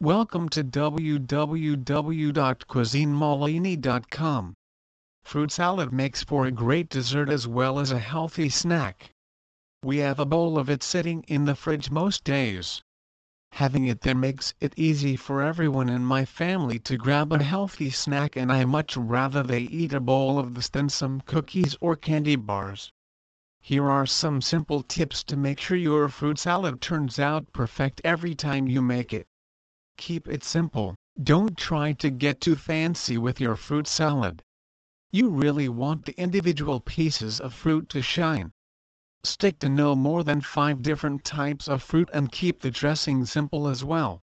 Welcome to www.cuisinemaline.com. Fruit salad makes for a great dessert as well as a healthy snack. We have a bowl of it sitting in the fridge most days. Having it there makes it easy for everyone in my family to grab a healthy snack and I much rather they eat a bowl of this than some cookies or candy bars. Here are some simple tips to make sure your fruit salad turns out perfect every time you make it. Keep it simple, don't try to get too fancy with your fruit salad. You really want the individual pieces of fruit to shine. Stick to no more than 5 different types of fruit and keep the dressing simple as well.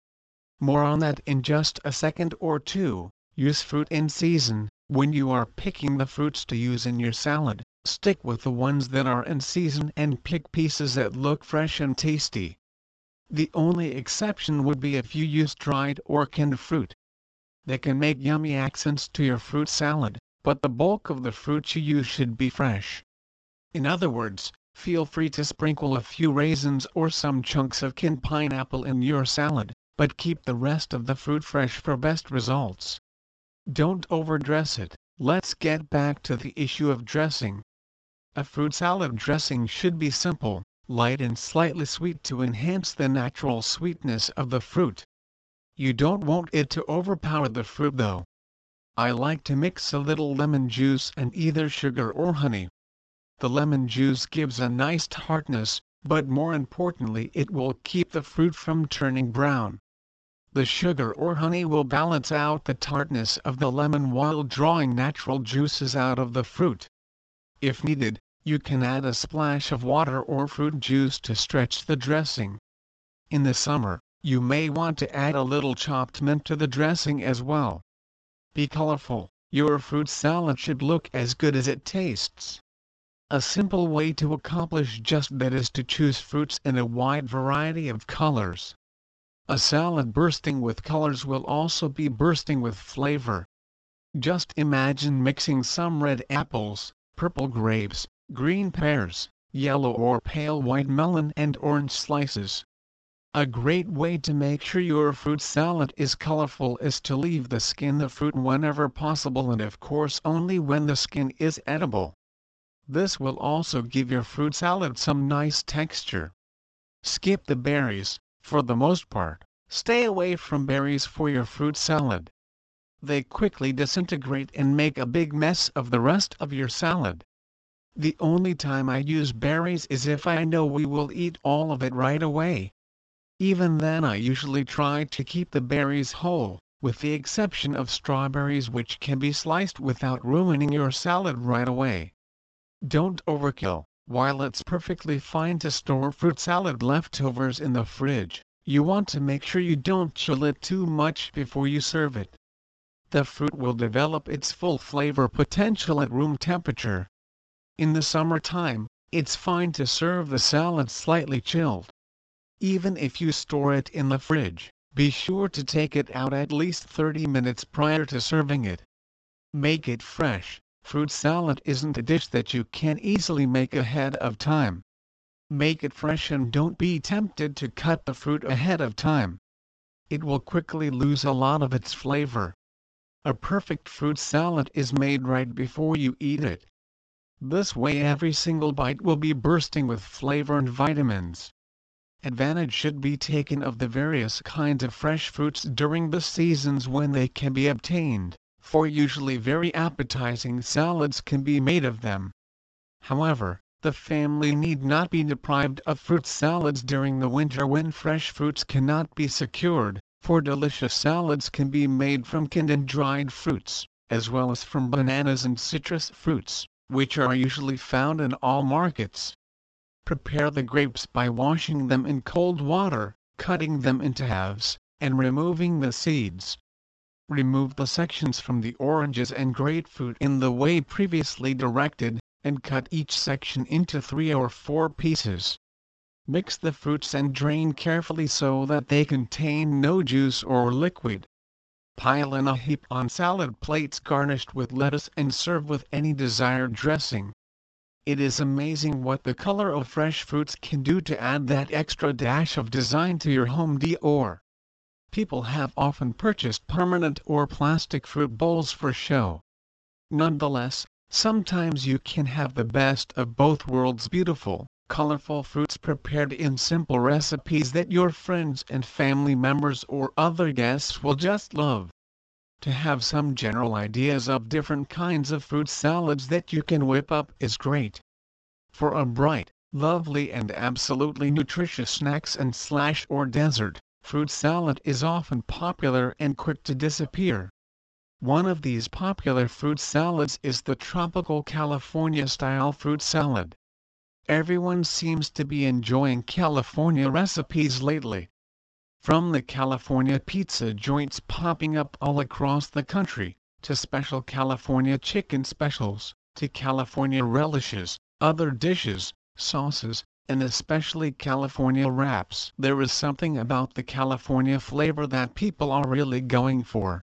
More on that in just a second or two. Use fruit in season. When you are picking the fruits to use in your salad, stick with the ones that are in season and pick pieces that look fresh and tasty. The only exception would be if you use dried or canned fruit. They can make yummy accents to your fruit salad, but the bulk of the fruit you use should be fresh. In other words, feel free to sprinkle a few raisins or some chunks of canned pineapple in your salad, but keep the rest of the fruit fresh for best results. Don't overdress it. Let's get back to the issue of dressing. A fruit salad dressing should be simple, light and slightly sweet to enhance the natural sweetness of the fruit. You don't want it to overpower the fruit though. I like to mix a little lemon juice and either sugar or honey. The lemon juice gives a nice tartness, but more importantly it will keep the fruit from turning brown. The sugar or honey will balance out the tartness of the lemon while drawing natural juices out of the fruit. If needed, you can add a splash of water or fruit juice to stretch the dressing. In the summer, you may want to add a little chopped mint to the dressing as well. Be colorful, your fruit salad should look as good as it tastes. A simple way to accomplish just that is to choose fruits in a wide variety of colors. A salad bursting with colors will also be bursting with flavor. Just imagine mixing some red apples, purple grapes, green pears, yellow or pale white melon and orange slices. A great way to make sure your fruit salad is colorful is to leave the skin the fruit whenever possible and of course only when the skin is edible. This will also give your fruit salad some nice texture. Skip the berries, for the most part, stay away from berries for your fruit salad. They quickly disintegrate and make a big mess of the rest of your salad. The only time I use berries is if I know we will eat all of it right away. Even then I usually try to keep the berries whole, with the exception of strawberries which can be sliced without ruining your salad right away. Don't overkill. While it's perfectly fine to store fruit salad leftovers in the fridge, you want to make sure you don't chill it too much before you serve it. The fruit will develop its full flavor potential at room temperature, in the summertime, it's fine to serve the salad slightly chilled. Even if you store it in the fridge, be sure to take it out at least 30 minutes prior to serving it. Make it fresh. Fruit salad isn't a dish that you can easily make ahead of time. Make it fresh and don't be tempted to cut the fruit ahead of time. It will quickly lose a lot of its flavor. A perfect fruit salad is made right before you eat it. This way every single bite will be bursting with flavor and vitamins. Advantage should be taken of the various kinds of fresh fruits during the seasons when they can be obtained, for usually very appetizing salads can be made of them. However, the family need not be deprived of fruit salads during the winter when fresh fruits cannot be secured, for delicious salads can be made from canned and dried fruits, as well as from bananas and citrus fruits which are usually found in all markets. Prepare the grapes by washing them in cold water, cutting them into halves, and removing the seeds. Remove the sections from the oranges and grapefruit in the way previously directed, and cut each section into three or four pieces. Mix the fruits and drain carefully so that they contain no juice or liquid. Pile in a heap on salad plates garnished with lettuce and serve with any desired dressing. It is amazing what the color of fresh fruits can do to add that extra dash of design to your home decor. people have often purchased permanent or plastic fruit bowls for show. Nonetheless, sometimes you can have the best of both worlds beautiful, colorful fruits prepared in simple recipes that your friends and family members or other guests will just love. To have some general ideas of different kinds of fruit salads that you can whip up is great. For a bright, lovely and absolutely nutritious snacks and slash or dessert, fruit salad is often popular and quick to disappear. One of these popular fruit salads is the tropical California-style fruit salad. Everyone seems to be enjoying California recipes lately. From the California pizza joints popping up all across the country, to special California chicken specials, to California relishes, other dishes, sauces, and especially California wraps. There is something about the California flavor that people are really going for.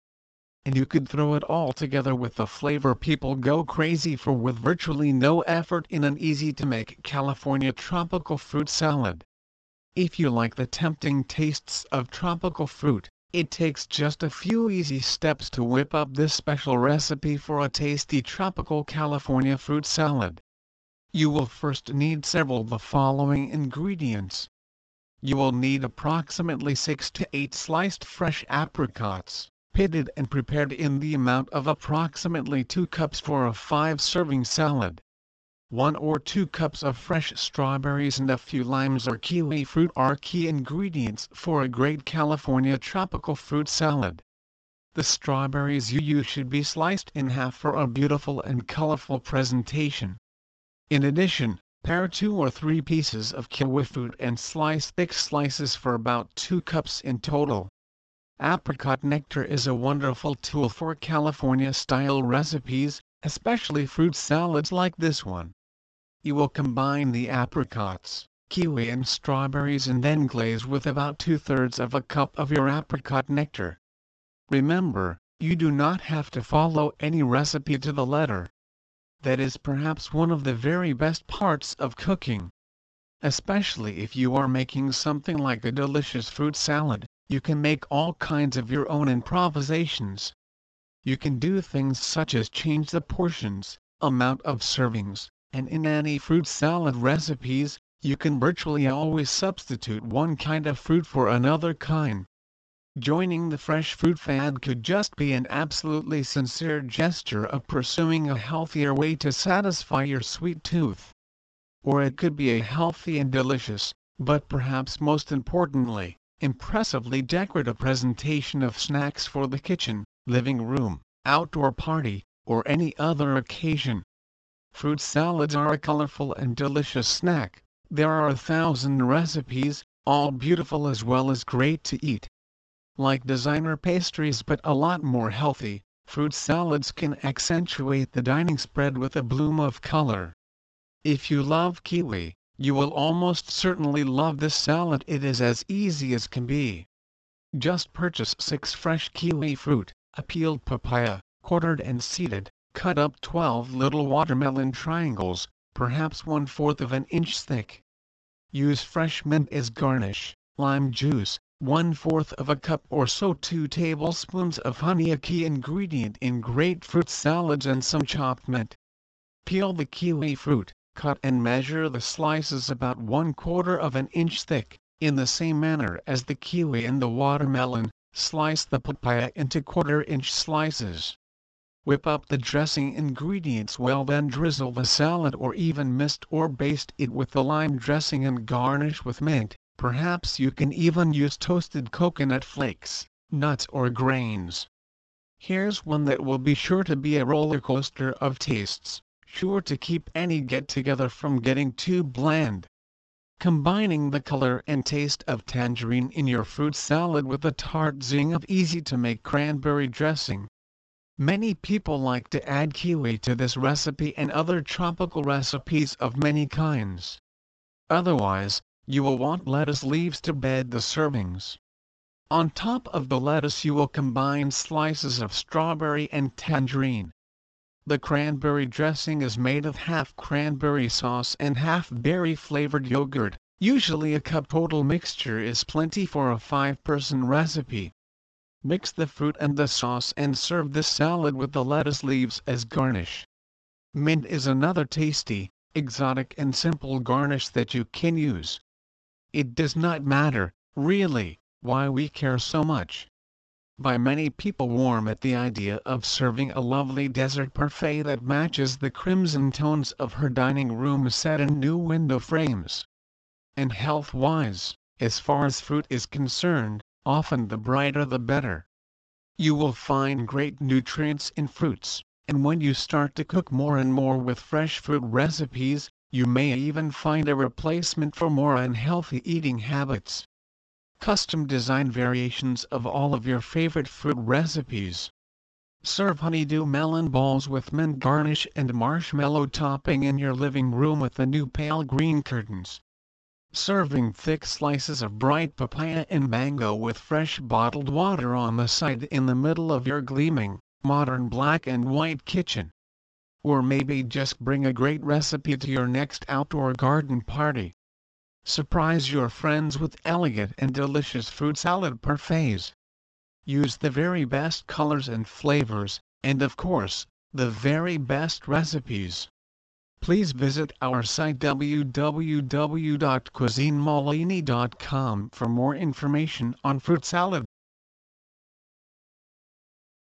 And you could throw it all together with the flavor people go crazy for with virtually no effort in an easy-to-make California tropical fruit salad. If you like the tempting tastes of tropical fruit, it takes just a few easy steps to whip up this special recipe for a tasty tropical California fruit salad. You will first need several of the following ingredients. You will need approximately 6 to 8 sliced fresh apricots, pitted and prepared in the amount of approximately 2 cups for a 5-serving salad. 1 or 2 cups of fresh strawberries and a few limes or kiwi fruit are key ingredients for a great California tropical fruit salad. The strawberries you use should be sliced in half for a beautiful and colorful presentation. In addition, pare 2 or 3 pieces of kiwi fruit and slice thick slices for about 2 cups in total. Apricot nectar is a wonderful tool for California-style recipes, especially fruit salads like this one. You will combine the apricots, kiwi and strawberries and then glaze with about two-thirds of a cup of your apricot nectar. Remember, you do not have to follow any recipe to the letter. That is perhaps one of the very best parts of cooking. Especially if you are making something like a delicious fruit salad, you can make all kinds of your own improvisations. You can do things such as change the portions, amount of servings, and in any fruit salad recipes, you can virtually always substitute one kind of fruit for another kind. Joining the fresh fruit fad could just be an absolutely sincere gesture of pursuing a healthier way to satisfy your sweet tooth. Or it could be a healthy and delicious, but perhaps most importantly, impressively decorative presentation of snacks for the kitchen, living room, outdoor party, or any other occasion. Fruit salads are a colorful and delicious snack. There are a thousand recipes, all beautiful as well as great to eat. Like designer pastries but a lot more healthy, fruit salads can accentuate the dining spread with a bloom of color. If you love kiwi, you will almost certainly love this salad it is as easy as can be. Just purchase 6 fresh kiwi fruit, a peeled papaya, quartered and seeded, cut up 12 little watermelon triangles, perhaps one fourth of an inch thick. Use fresh mint as garnish, lime juice, one fourth of a cup or so 2 tablespoons of honey a key ingredient in great fruit salads and some chopped mint. Peel the kiwi fruit, cut and measure the slices about one quarter of an inch thick, in the same manner as the kiwi and the watermelon, slice the papaya into quarter inch slices. Whip up the dressing ingredients well then drizzle the salad or even mist or baste it with the lime dressing and garnish with mint, perhaps you can even use toasted coconut flakes, nuts or grains. Here's one that will be sure to be a roller coaster of tastes sure to keep any get-together from getting too bland. Combining the color and taste of tangerine in your fruit salad with a tart zing of easy-to-make cranberry dressing. Many people like to add kiwi to this recipe and other tropical recipes of many kinds. Otherwise, you will want lettuce leaves to bed the servings. On top of the lettuce you will combine slices of strawberry and tangerine. The cranberry dressing is made of half cranberry sauce and half berry flavored yogurt, Usually a cup total mixture is plenty for a 5-person recipe. Mix the fruit and the sauce and serve the salad with the lettuce leaves as garnish. Mint is another tasty, exotic and simple garnish that you can use. It does not matter, really, why we care so much. By many people warm at the idea of serving a lovely dessert parfait that matches the crimson tones of her dining room set in new window frames and health-wise, as far as fruit is concerned, often the brighter the better. You will find great nutrients in fruits, and when you start to cook more and more with fresh fruit recipes, you may even find a replacement for more unhealthy eating habits. Custom design variations of all of your favorite fruit recipes. Serve honeydew melon balls with mint garnish and marshmallow topping in your living room with the new pale green curtains serving thick slices of bright papaya and mango with fresh bottled water on the side in the middle of your gleaming, modern black and white kitchen. Or maybe just bring a great recipe to your next outdoor garden party. Surprise your friends with elegant and delicious fruit salad parfaits. Use the very best colors and flavors, and of course, the very best recipes. Please visit our site www.cuisinemaline.com for more information on fruit salad.